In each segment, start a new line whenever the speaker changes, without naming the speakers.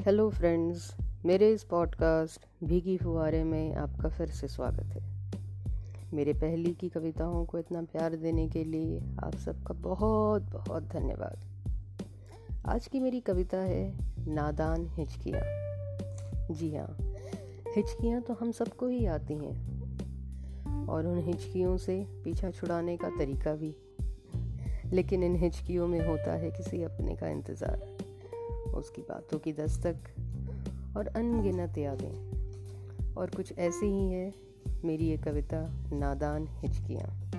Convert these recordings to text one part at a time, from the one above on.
Hello friends मेरे इस podcast भीगी फुहारे में आपका फिर से स्वागत है। मेरे पहली की कविताओं को इतना प्यार देने के लिए आप सबका बहुत बहुत धन्यवाद। आज की मेरी कविता है, नादान हिचकियाँ। जी हाँ हिचकियाँ तो हम सबको ही आती हैं। और उन हिचकियों से पीछा छुड़ाने का तरीका भी। लेकिन इन हिचकियों में होता है किसी अपने का इंतज़ार। उसकी बातों की दस्तक और अनगिनत यादें। और कुछ ऐसी ही है, मेरी ये कविता नादान हिचकियाँ।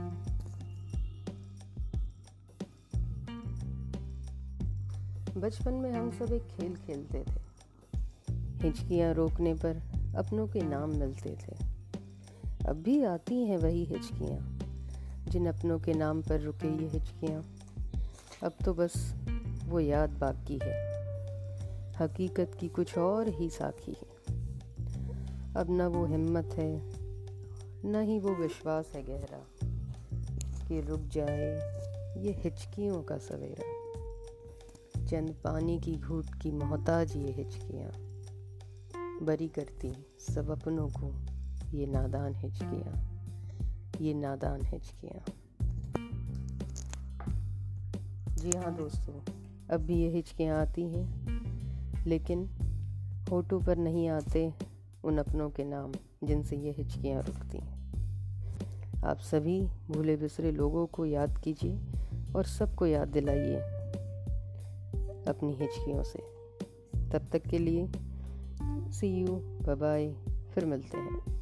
बचपन में हम सब एक खेल खेलते थे। हिचकियाँ रोकने पर अपनों के नाम मिलते थे। अब भी आती हैं वही हिचकियाँ, जिन अपनों के नाम पर रुके ये हिचकियाँ। अब तो बस वो याद बाकी है। हकीकत की कुछ और ही साखी है। अब न वो हिम्मत है, न ही वो विश्वास है गहरा, कि रुक जाए ये हिचकियों का सवेरा। चंद पानी की घूट की मोहताज ये हिचकियाँ, बरी करती सब अपनों को ये नादान हिचकियाँ, ये नादान हिचकियाँ। जी हाँ दोस्तों, अब भी ये हिचकियाँ आती हैं। लेकिन होठों पर नहीं आते उन अपनों के नाम जिनसे ये हिचकियाँ रुकती हैं। आप सभी भूले बिसरे लोगों को याद कीजिए और सबको याद दिलाइए अपनी हिचकियों से। तब तक के लिए सी यू बाय फिर मिलते हैं।